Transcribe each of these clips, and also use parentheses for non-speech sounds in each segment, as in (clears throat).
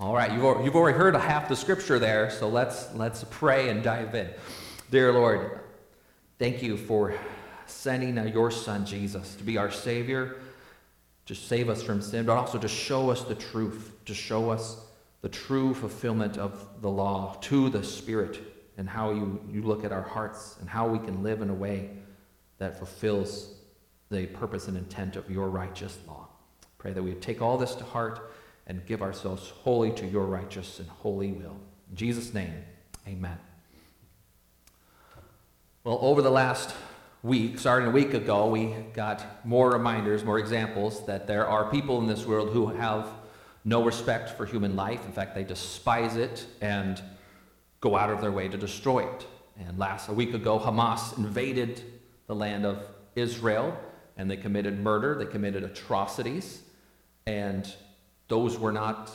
All right, you've, you've already heard half the scripture there, so let's, let's pray and dive in. Dear Lord, thank you for sending uh, your son Jesus to be our Savior, to save us from sin, but also to show us the truth, to show us the true fulfillment of the law to the Spirit and how you, you look at our hearts and how we can live in a way that fulfills the purpose and intent of your righteous law. Pray that we take all this to heart and give ourselves wholly to your righteous and holy will. In Jesus' name, amen. Well, over the last week, starting a week ago, we got more reminders, more examples that there are people in this world who have no respect for human life. In fact, they despise it and go out of their way to destroy it. And last a week ago, Hamas invaded the land of Israel and they committed murder, they committed atrocities, and those were not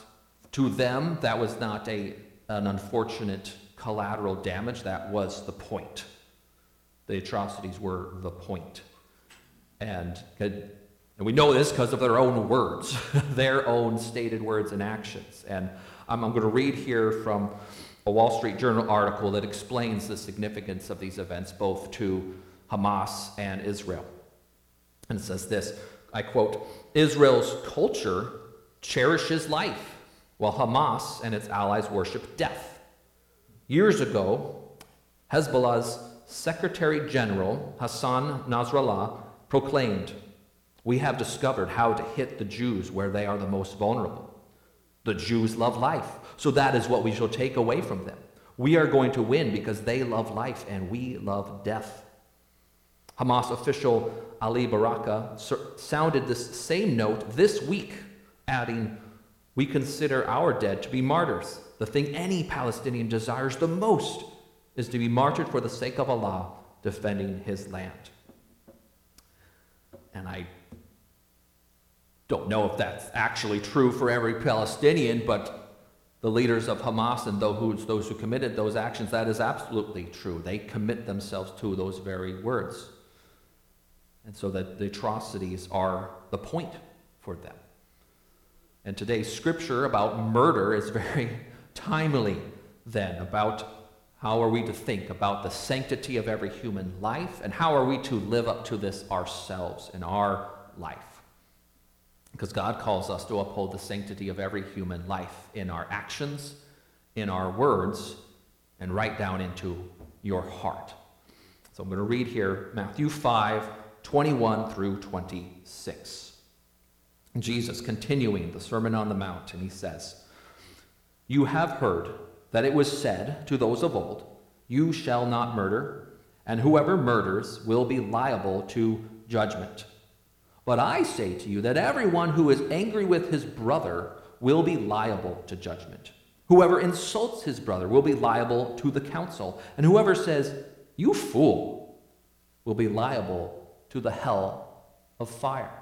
to them that was not a an unfortunate collateral damage, that was the point. The atrocities were the point. And, and we know this because of their own words, (laughs) their own stated words and actions. And I'm, I'm going to read here from a Wall Street Journal article that explains the significance of these events both to Hamas and Israel. And it says this I quote Israel's culture cherishes life, while Hamas and its allies worship death. Years ago, Hezbollah's Secretary General Hassan Nasrallah proclaimed, We have discovered how to hit the Jews where they are the most vulnerable. The Jews love life, so that is what we shall take away from them. We are going to win because they love life and we love death. Hamas official Ali Baraka sounded this same note this week, adding, We consider our dead to be martyrs. The thing any Palestinian desires the most is to be martyred for the sake of Allah, defending his land. And I don't know if that's actually true for every Palestinian, but the leaders of Hamas and those, who committed those actions, that is absolutely true. They commit themselves to those very words. And so that the atrocities are the point for them. And today's scripture about murder is very (laughs) timely then, about how are we to think about the sanctity of every human life and how are we to live up to this ourselves in our life. Because God calls us to uphold the sanctity of every human life in our actions, in our words, and right down into your heart. So I'm going to read here Matthew 5 21 through 26. Jesus continuing the Sermon on the Mount, and he says, You have heard that it was said to those of old, You shall not murder, and whoever murders will be liable to judgment. But I say to you that everyone who is angry with his brother will be liable to judgment. Whoever insults his brother will be liable to the council, and whoever says, You fool, will be liable to the hell of fire.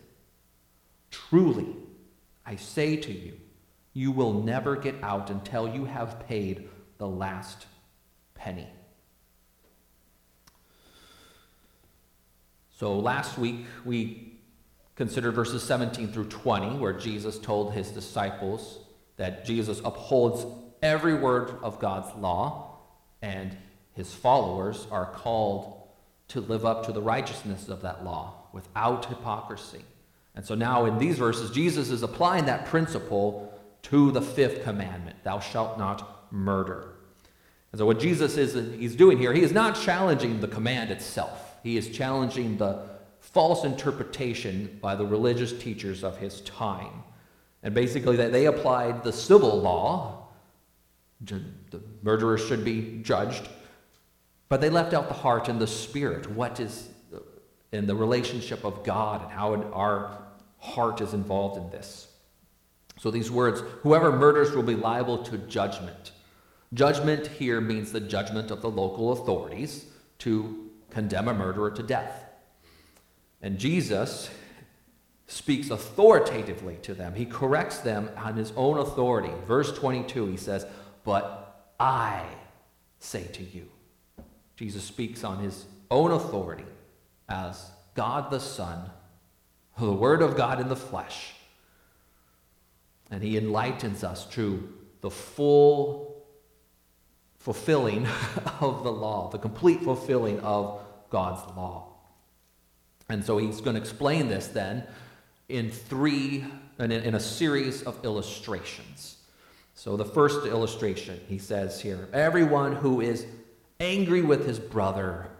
Truly, I say to you, you will never get out until you have paid the last penny. So last week we considered verses 17 through 20, where Jesus told his disciples that Jesus upholds every word of God's law, and his followers are called to live up to the righteousness of that law without hypocrisy. And so now in these verses, Jesus is applying that principle to the fifth commandment thou shalt not murder. And so what Jesus is he's doing here, he is not challenging the command itself. He is challenging the false interpretation by the religious teachers of his time. And basically that they applied the civil law, the murderer should be judged, but they left out the heart and the spirit. What is in the relationship of God and how our heart is involved in this. So these words, whoever murders will be liable to judgment. Judgment here means the judgment of the local authorities to condemn a murderer to death. And Jesus speaks authoritatively to them. He corrects them on his own authority. Verse 22, he says, But I say to you. Jesus speaks on his own authority as God the Son, the Word of God in the flesh. And he enlightens us to the full fulfilling (laughs) of the law, the complete fulfilling of God's law. And so he's going to explain this then in three, in a series of illustrations. So the first illustration, he says here everyone who is angry with his brother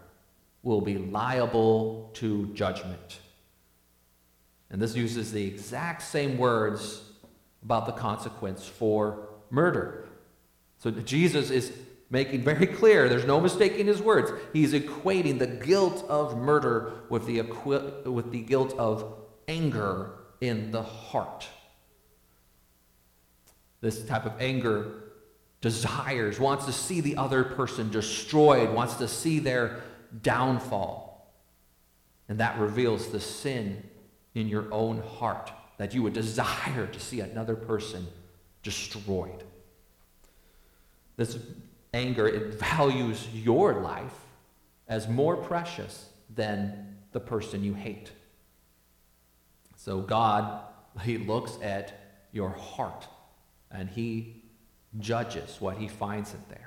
will be liable to judgment. And this uses the exact same words about the consequence for murder. So Jesus is making very clear, there's no mistaking his words. He's equating the guilt of murder with the, with the guilt of anger in the heart. This type of anger desires, wants to see the other person destroyed, wants to see their downfall. And that reveals the sin in your own heart that you would desire to see another person destroyed. This anger, it values your life as more precious than the person you hate. So God, He looks at your heart and He judges what He finds in there.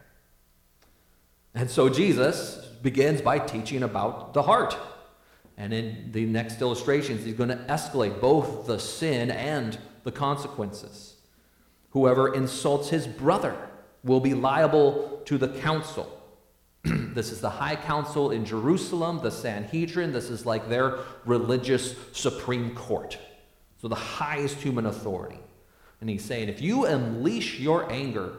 And so Jesus begins by teaching about the heart. And in the next illustrations, he's going to escalate both the sin and the consequences. Whoever insults his brother will be liable to the council. (clears throat) this is the high council in Jerusalem, the Sanhedrin. This is like their religious supreme court. So the highest human authority. And he's saying if you unleash your anger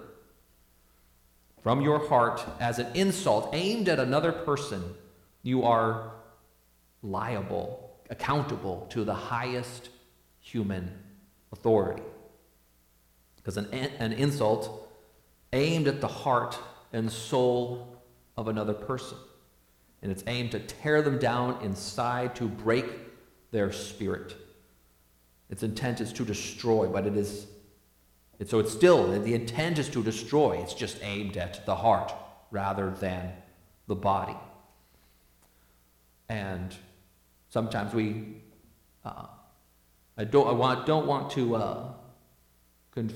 from your heart as an insult aimed at another person, you are liable, accountable to the highest human authority. Because an, an insult aimed at the heart and soul of another person. And it's aimed to tear them down inside, to break their spirit. Its intent is to destroy, but it is. And so it's still, the intent is to destroy. It's just aimed at the heart rather than the body. And sometimes we, uh, I don't, I want, don't want to uh, conf-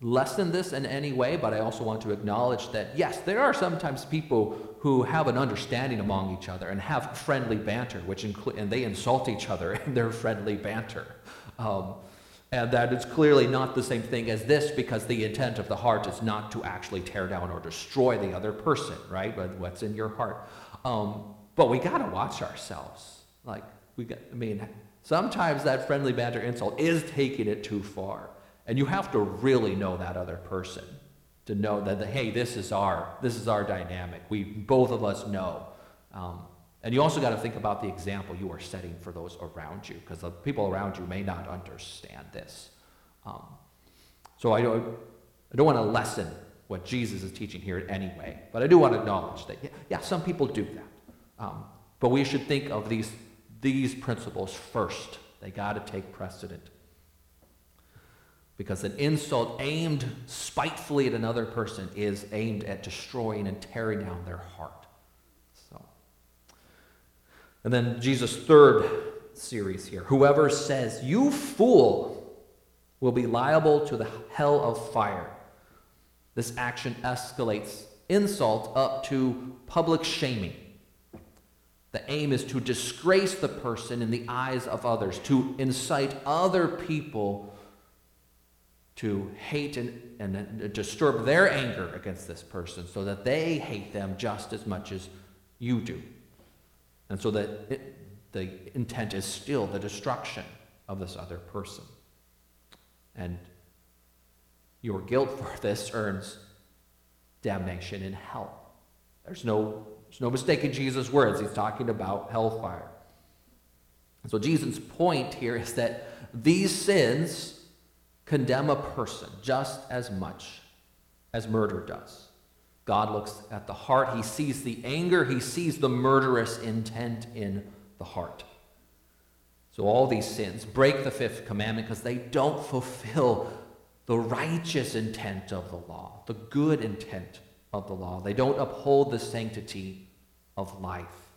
lessen this in any way, but I also want to acknowledge that, yes, there are sometimes people who have an understanding among each other and have friendly banter, which include, and they insult each other (laughs) in their friendly banter. Um, and that it's clearly not the same thing as this because the intent of the heart is not to actually tear down or destroy the other person, right? But what's in your heart. Um, but we got to watch ourselves. Like, we got, I mean, sometimes that friendly banter insult is taking it too far. And you have to really know that other person to know that, the, hey, this is our this is our dynamic. We both of us know. Um, and you also got to think about the example you are setting for those around you, because the people around you may not understand this. Um, so I don't, I don't want to lessen what Jesus is teaching here anyway, but I do want to acknowledge that, yeah, yeah some people do that. Um, but we should think of these, these principles first. They got to take precedent because an insult aimed spitefully at another person is aimed at destroying and tearing down their heart. And then Jesus' third series here whoever says, You fool, will be liable to the hell of fire. This action escalates insult up to public shaming. The aim is to disgrace the person in the eyes of others, to incite other people to hate and, and disturb their anger against this person so that they hate them just as much as you do. And so that the intent is still the destruction of this other person. And your guilt for (laughs) this earns damnation in hell. There's no, there's no mistaking Jesus' words. He's talking about hellfire. So Jesus' point here is that these sins condemn a person just as much as murder does. God looks at the heart, he sees the anger, he sees the murderous intent in the heart. So all these sins break the fifth commandment because they don't fulfill the righteous intent of the law, the good intent of the law. They don't uphold the sanctity of life.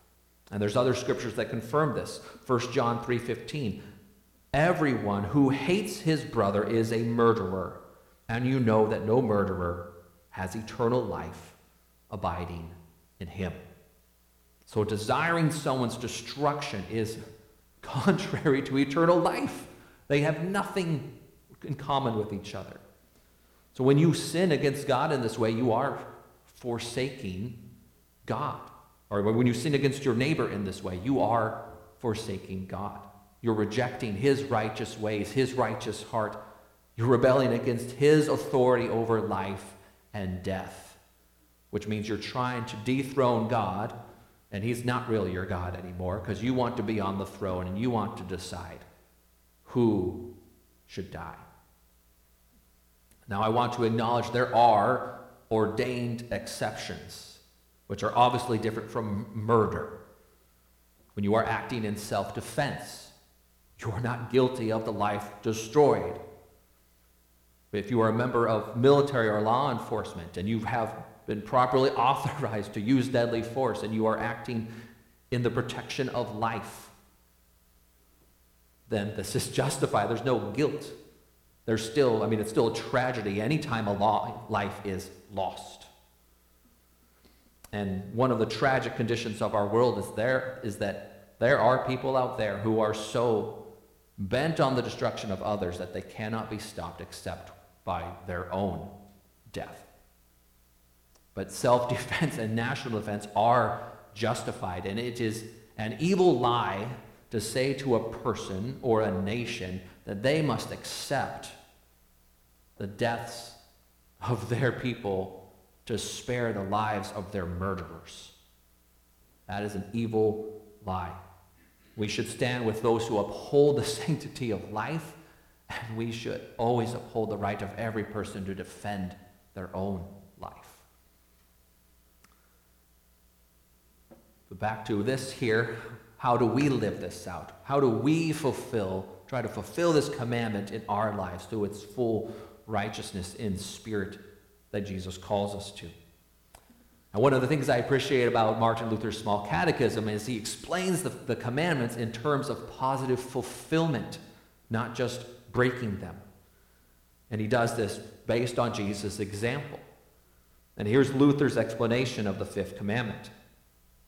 And there's other scriptures that confirm this. 1 John 3:15. Everyone who hates his brother is a murderer, and you know that no murderer has eternal life abiding in him. So desiring someone's destruction is (laughs) contrary to eternal life. They have nothing in common with each other. So when you sin against God in this way, you are forsaking God. Or when you sin against your neighbor in this way, you are forsaking God. You're rejecting his righteous ways, his righteous heart. You're rebelling against his authority over life and death, which means you're trying to dethrone God, and he's not really your God anymore because you want to be on the throne and you want to decide who should die. Now, I want to acknowledge there are ordained exceptions, which are obviously different from murder. When you are acting in self defense, you are not guilty of the life destroyed. If you are a member of military or law enforcement and you have been properly (laughs) authorized to use deadly force and you are acting in the protection of life, then this is (laughs) justified. There's no guilt. There's still, I mean, it's still a tragedy anytime a law, life is lost. And one of the tragic conditions of our world is there is that there are people out there who are so bent on the destruction of others that they cannot be stopped except by their own death. But self defense and national defense are justified, and it is an evil lie to say to a person or a nation that they must accept the deaths of their people to spare the lives of their murderers. That is an evil lie. We should stand with those who uphold the (laughs) sanctity of life, and we should always uphold the right of every person to defend their own life. But back to this here how do we live this out? How do we fulfill, try to fulfill this commandment in our lives through its full righteousness in spirit that Jesus calls us to? And one of the things I appreciate about Martin Luther's small catechism is he explains the, the commandments in terms of positive fulfillment, not just breaking them. And he does this based on Jesus' example. And here's Luther's explanation of the fifth commandment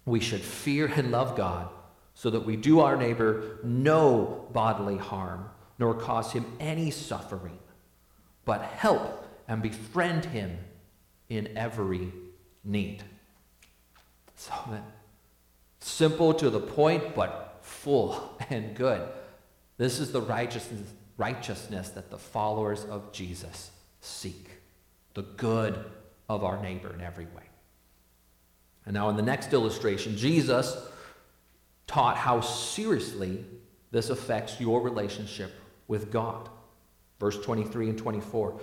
We should fear and love God so that we do our neighbor no bodily harm, nor cause him any suffering, but help and befriend him in every need. So simple to the point, but full and good. This is the righteousness, righteousness that the followers of Jesus seek. The good of our neighbor in every way. And now in the next illustration, Jesus taught how seriously this affects your relationship with God. Verse 23 and 24.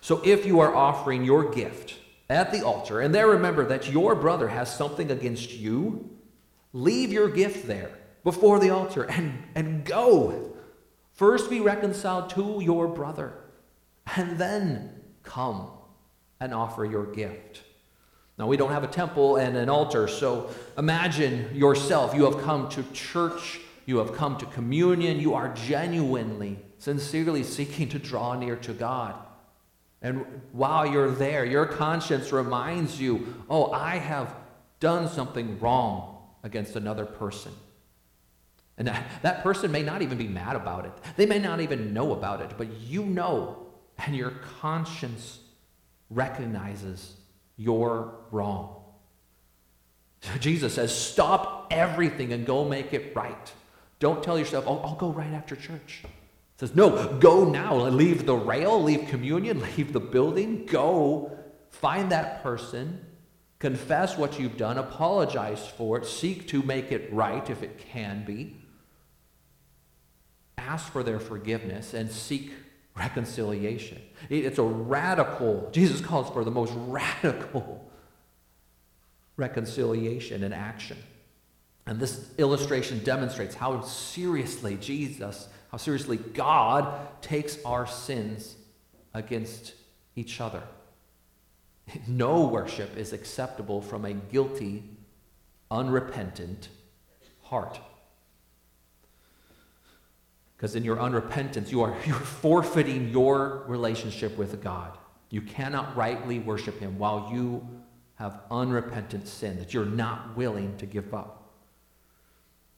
So if you are offering your gift, at the altar, and there remember that your brother has something against you, leave your gift there before the altar and, and go. First be reconciled to your brother, and then come and offer your gift. Now, we don't have a temple and an altar, so imagine yourself. You have come to church, you have come to communion, you are genuinely, sincerely seeking to draw near to God. And while you're there, your conscience reminds you, oh, I have done something wrong against another person. And that, that person may not even be mad about it. They may not even know about it, but you know, and your conscience recognizes you're wrong. Jesus says, stop everything and go make it right. Don't tell yourself, oh, I'll go right after church says, No, go now. Leave the rail, leave communion, (laughs) leave the building. Go find that person, confess what you've done, apologize for it, seek to make it right if it can be, ask for their forgiveness, and seek reconciliation. It's a radical, Jesus calls for the most radical reconciliation in action. And this illustration demonstrates how seriously Jesus, how seriously God takes our sins against each other. No worship is acceptable from a guilty, unrepentant heart. Because in your unrepentance, you are (laughs) you're forfeiting your relationship with God. You cannot rightly worship Him while you have unrepentant sin that you're not willing to give up.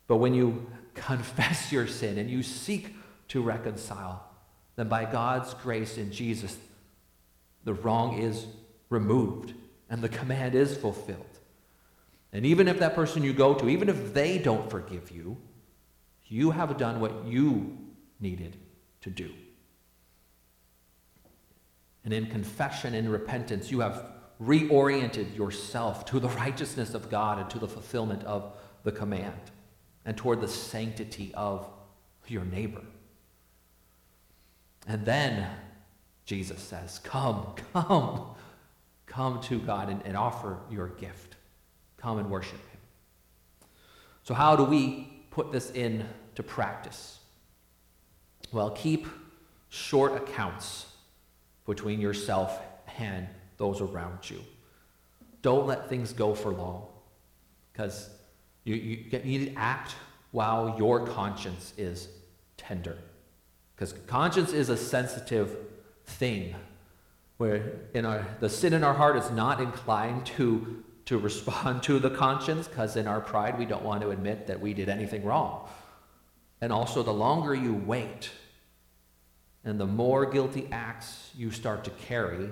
But when you (laughs) confess your sin and you seek to reconcile, then by God's grace in Jesus, the wrong is removed and the command is fulfilled. And even if that person you go to, even if they don't forgive you, you have done what you needed to do. And in confession and repentance, you have reoriented yourself to the righteousness of God and to the fulfillment of the command and toward the sanctity of your neighbor. And then Jesus says, Come, come, come to God and, and offer your gift. Come and worship Him. So, how do we put this into practice? Well, keep short accounts between yourself and those around you. Don't let things go for long because you, you, you need to act while your conscience is tender. Because conscience is a sensitive thing where in our, the sin in our heart is not inclined to, to (laughs) respond to the conscience because in our pride we don't want to admit that we did anything wrong. And also, the longer you wait and the more guilty acts you start to carry,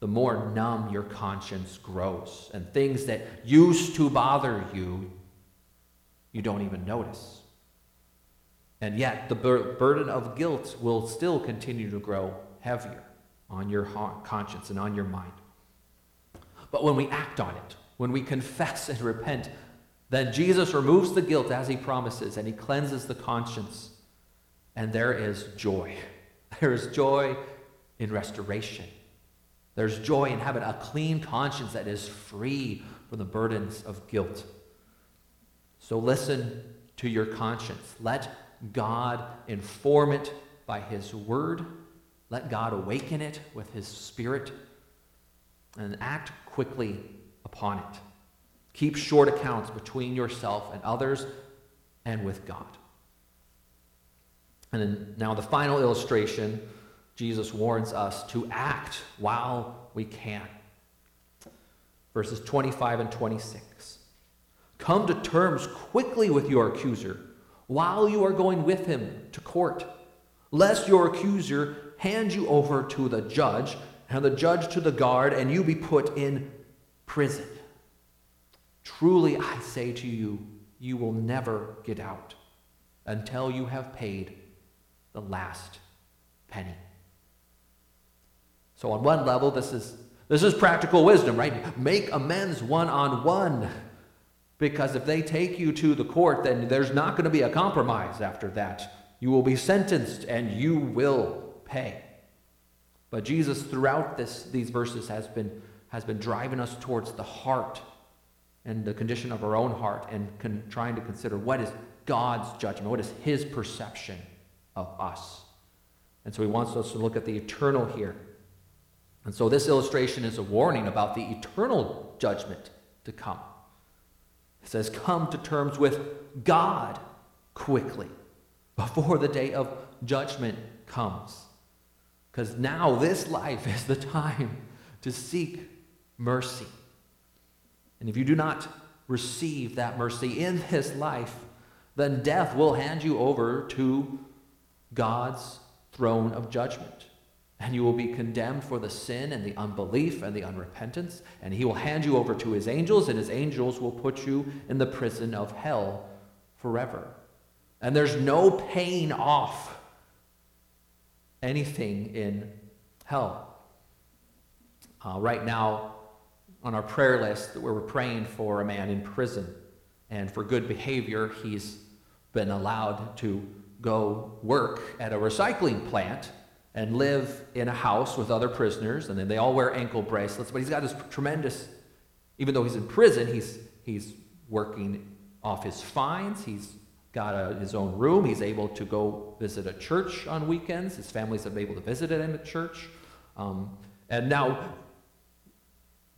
the more numb your conscience grows. And things that used to bother you, you don't even notice. And yet, the bur- burden of guilt will still continue to grow heavier on your conscience and on your mind. But when we act on it, when we confess and repent, then Jesus removes the guilt as he promises and he cleanses the conscience. And there is joy. (laughs) There is joy in restoration. There's joy in having a clean conscience that is free from the burdens of guilt. So listen to your conscience. Let God inform it by His word. Let God awaken it with His Spirit and act quickly upon it. Keep short accounts between yourself and others and with God. And then now the final illustration, Jesus warns us to act while we can. Verses 25 and 26. Come to terms quickly with your accuser while you are going with him to court, lest your accuser hand you over to the judge, and the judge to the guard, and you be put in prison. Truly, I say to you, you will never get out until you have paid the last penny. So, on one level, this is, this is practical wisdom, right? Make amends one on one. Because if they take you to the court, then there's not going to be a compromise after that. You will be sentenced and you will pay. But Jesus, throughout this, these verses, has been, has been driving us towards the heart and the condition of our own heart and con- trying to consider what is God's judgment, what is His perception of us. And so He wants us to look at the eternal here. And so this illustration is a warning about the eternal judgment to come. It says, Come to terms with God quickly before the day of judgment comes. Because now this life is the time to seek mercy. And if you do not receive that mercy in this life, then death will hand you over to God's throne of judgment. And you will be condemned for the sin and the unbelief and the unrepentance. And he will hand you over to his angels, and his angels will put you in the prison of hell forever. And there's no paying off anything in hell. Uh, right now, on our prayer list, that we're praying for a man in prison. And for good behavior, he's been allowed to go work at a recycling plant and live in a house with other prisoners, and then they all wear ankle bracelets. But he's got this tremendous, even though he's in prison, he's, he's working off his fines. He's got a, his own room. He's able to go visit a church on weekends. His family's able to visit him at church. Um, and now,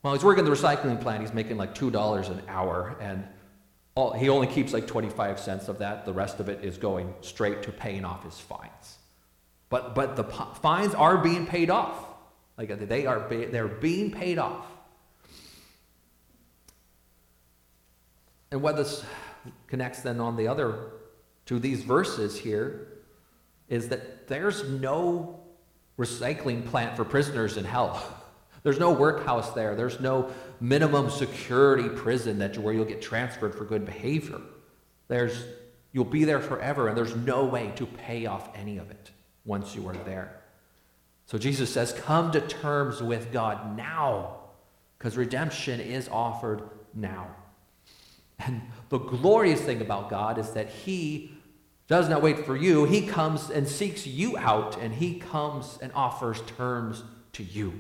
while he's working the recycling plant, he's making like $2 an hour. And all, he only keeps like 25 cents of that. The rest of it is going straight to paying off his fines. But, but the fines are being paid off. Like uh, they are, they're being paid off. And what this connects then on the other to these verses here is that there's no recycling plant for prisoners in hell. (laughs) There's no workhouse there. There's no minimum security prison that where you'll get transferred for good behavior. There's you'll be there forever and there's no way to pay off any of it once you are there. So Jesus says, "Come to terms with God now, because redemption is offered now." And the glorious thing about God is that He does not wait for you. He comes and seeks you out, and He comes and offers terms to you.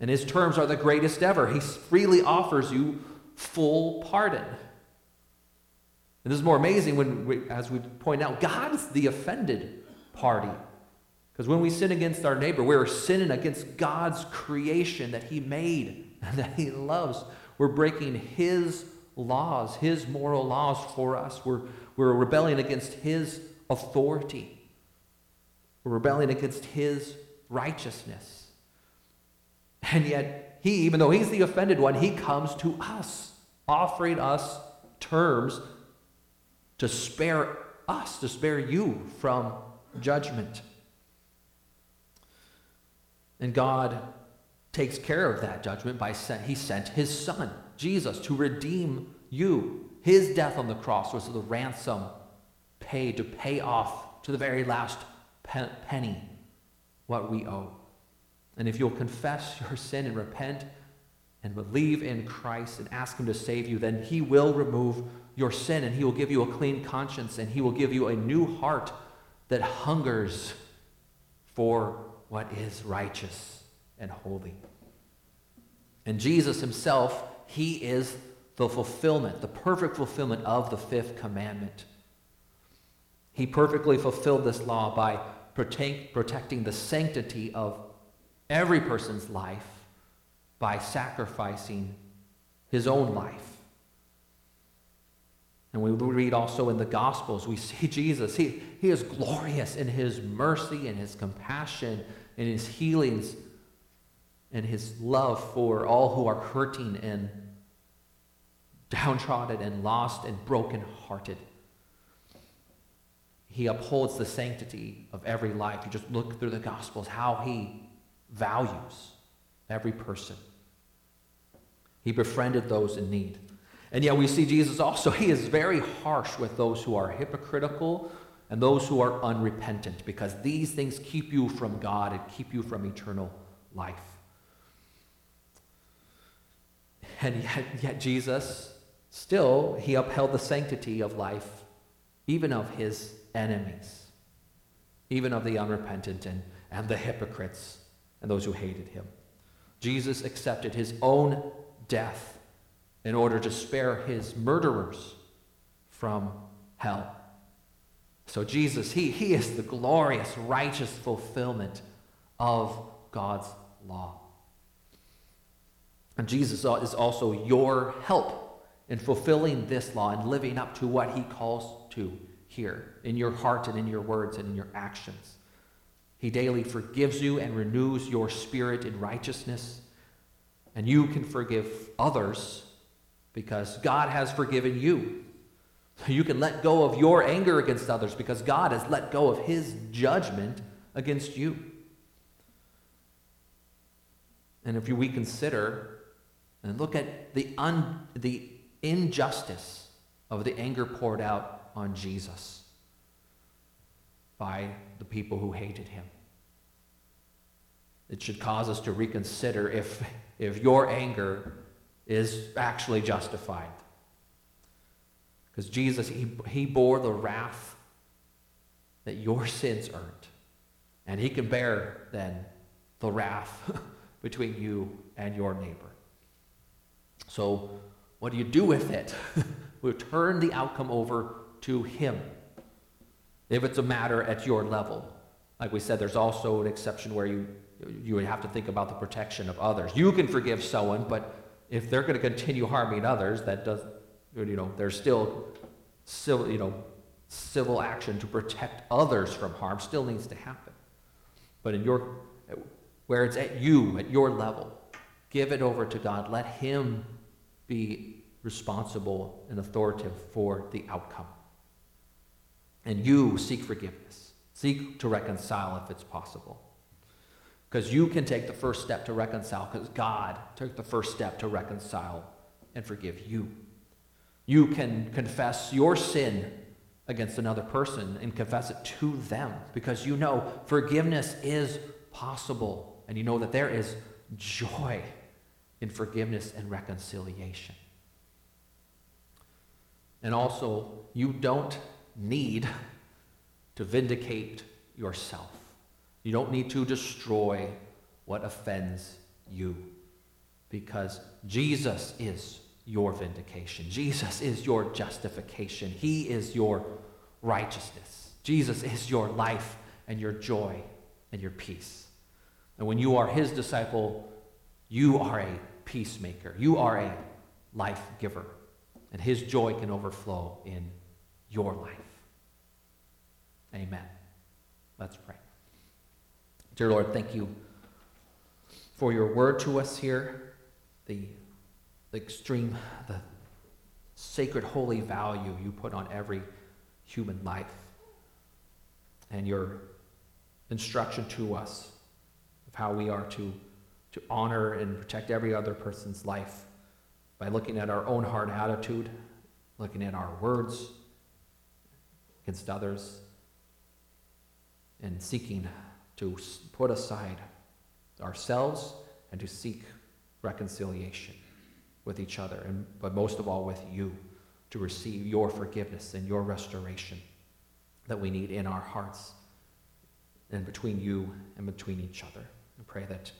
And His terms are the greatest ever. He freely offers you full pardon. And this is more amazing when, we, as we point out, God's the offended party. Because when we sin against our neighbor, we're sinning against God's creation that He made and that He loves. We're breaking His laws, His moral laws for us. We're, we're rebelling against His authority. We're rebelling against His righteousness. And yet, He, even though He's the offended one, He comes to us, offering us terms to spare us, to spare you from judgment. And God takes care of that judgment by sent, He sent His Son. Jesus to redeem you. His death on the cross was the ransom paid to pay off to the very last penny what we owe. And if you'll confess your sin and repent and believe in Christ and ask Him to save you, then He will remove your sin and He will give you a clean conscience and He will give you a new heart that hungers for what is righteous and holy. And Jesus Himself he is the fulfillment, the perfect fulfillment of the fifth commandment. He perfectly fulfilled this law by protect, protecting the sanctity of every person's life by sacrificing his own life. And we read also in the Gospels, we see (laughs) Jesus. He, he is glorious in his mercy and his compassion and his healings and his love for all who are hurting and downtrodden and lost and brokenhearted. He upholds the sanctity of every life. You just look through the Gospels, how he values every person. He befriended those in need. And yet we see Jesus also, he is very harsh with those who are hypocritical and those who are unrepentant because these things keep you from God and keep you from eternal life. And yet, yet Jesus, still, he upheld the sanctity of life, even of his enemies, even of the unrepentant and, and the hypocrites and those who hated him. Jesus accepted his own death in order to spare his murderers from hell. So, Jesus, he, he is the glorious, righteous fulfillment of God's law. And Jesus uh, is also your help in fulfilling this law and living up to what he calls to here in your heart and in your words and in your actions. He daily forgives you and renews your spirit in righteousness. And you can forgive others because God has forgiven you. You can let go of your anger against others because God has let go of his judgment against you. And if we consider and look at the, un, the injustice of the anger poured out on Jesus by the people who hated him. It should cause us to reconsider if, if your anger is actually justified. Because Jesus, he, he bore the wrath that your sins earned. And he can bear then the wrath (laughs) between you and your neighbor. So, what do you do with it? (laughs) we turn the outcome over to him. If it's a matter at your level. Like we said, there's also an exception where you, you would have to think about the protection of others. You can forgive someone, but if they're going to continue harming others, that does, you know, there's still civil, you know, civil action to protect others from harm still needs to happen. But in your, where it's at you, at your level, give it over to God. Let Him be responsible and authoritative for the outcome. And you seek forgiveness. Seek to reconcile if it's possible. Because you can take the first step to reconcile, because God took the first step to reconcile and forgive you. You can confess your sin against another person and confess it to them because you know forgiveness is possible and you know that there is joy in forgiveness and reconciliation. And also, you don't need to vindicate yourself. You don't need to destroy what offends you because Jesus is your vindication. Jesus is your justification. He is your righteousness. Jesus is your life and your joy and your peace. And when you are his disciple, you are a peacemaker. You are a life giver. And his joy can overflow in your life. Amen. Let's pray. Dear Lord, thank you for your word to us here, the, the extreme, the sacred, holy value you put on every human life, and your instruction to us of how we are to, to honor and protect every other person's life by looking at our own heart attitude, looking at our words against others, and seeking to put aside ourselves and to seek reconciliation with each other, and, but most of all with you, to receive your forgiveness and your restoration that we need in our hearts and between you and between each other. I pray that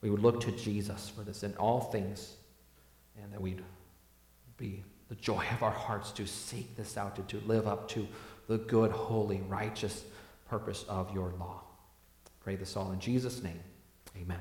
we would look to Jesus for this in all things, and that we'd be the joy of our hearts to seek this out, to, to live up to the good, holy, righteous purpose of your law. Pray this all in Jesus' name. Amen.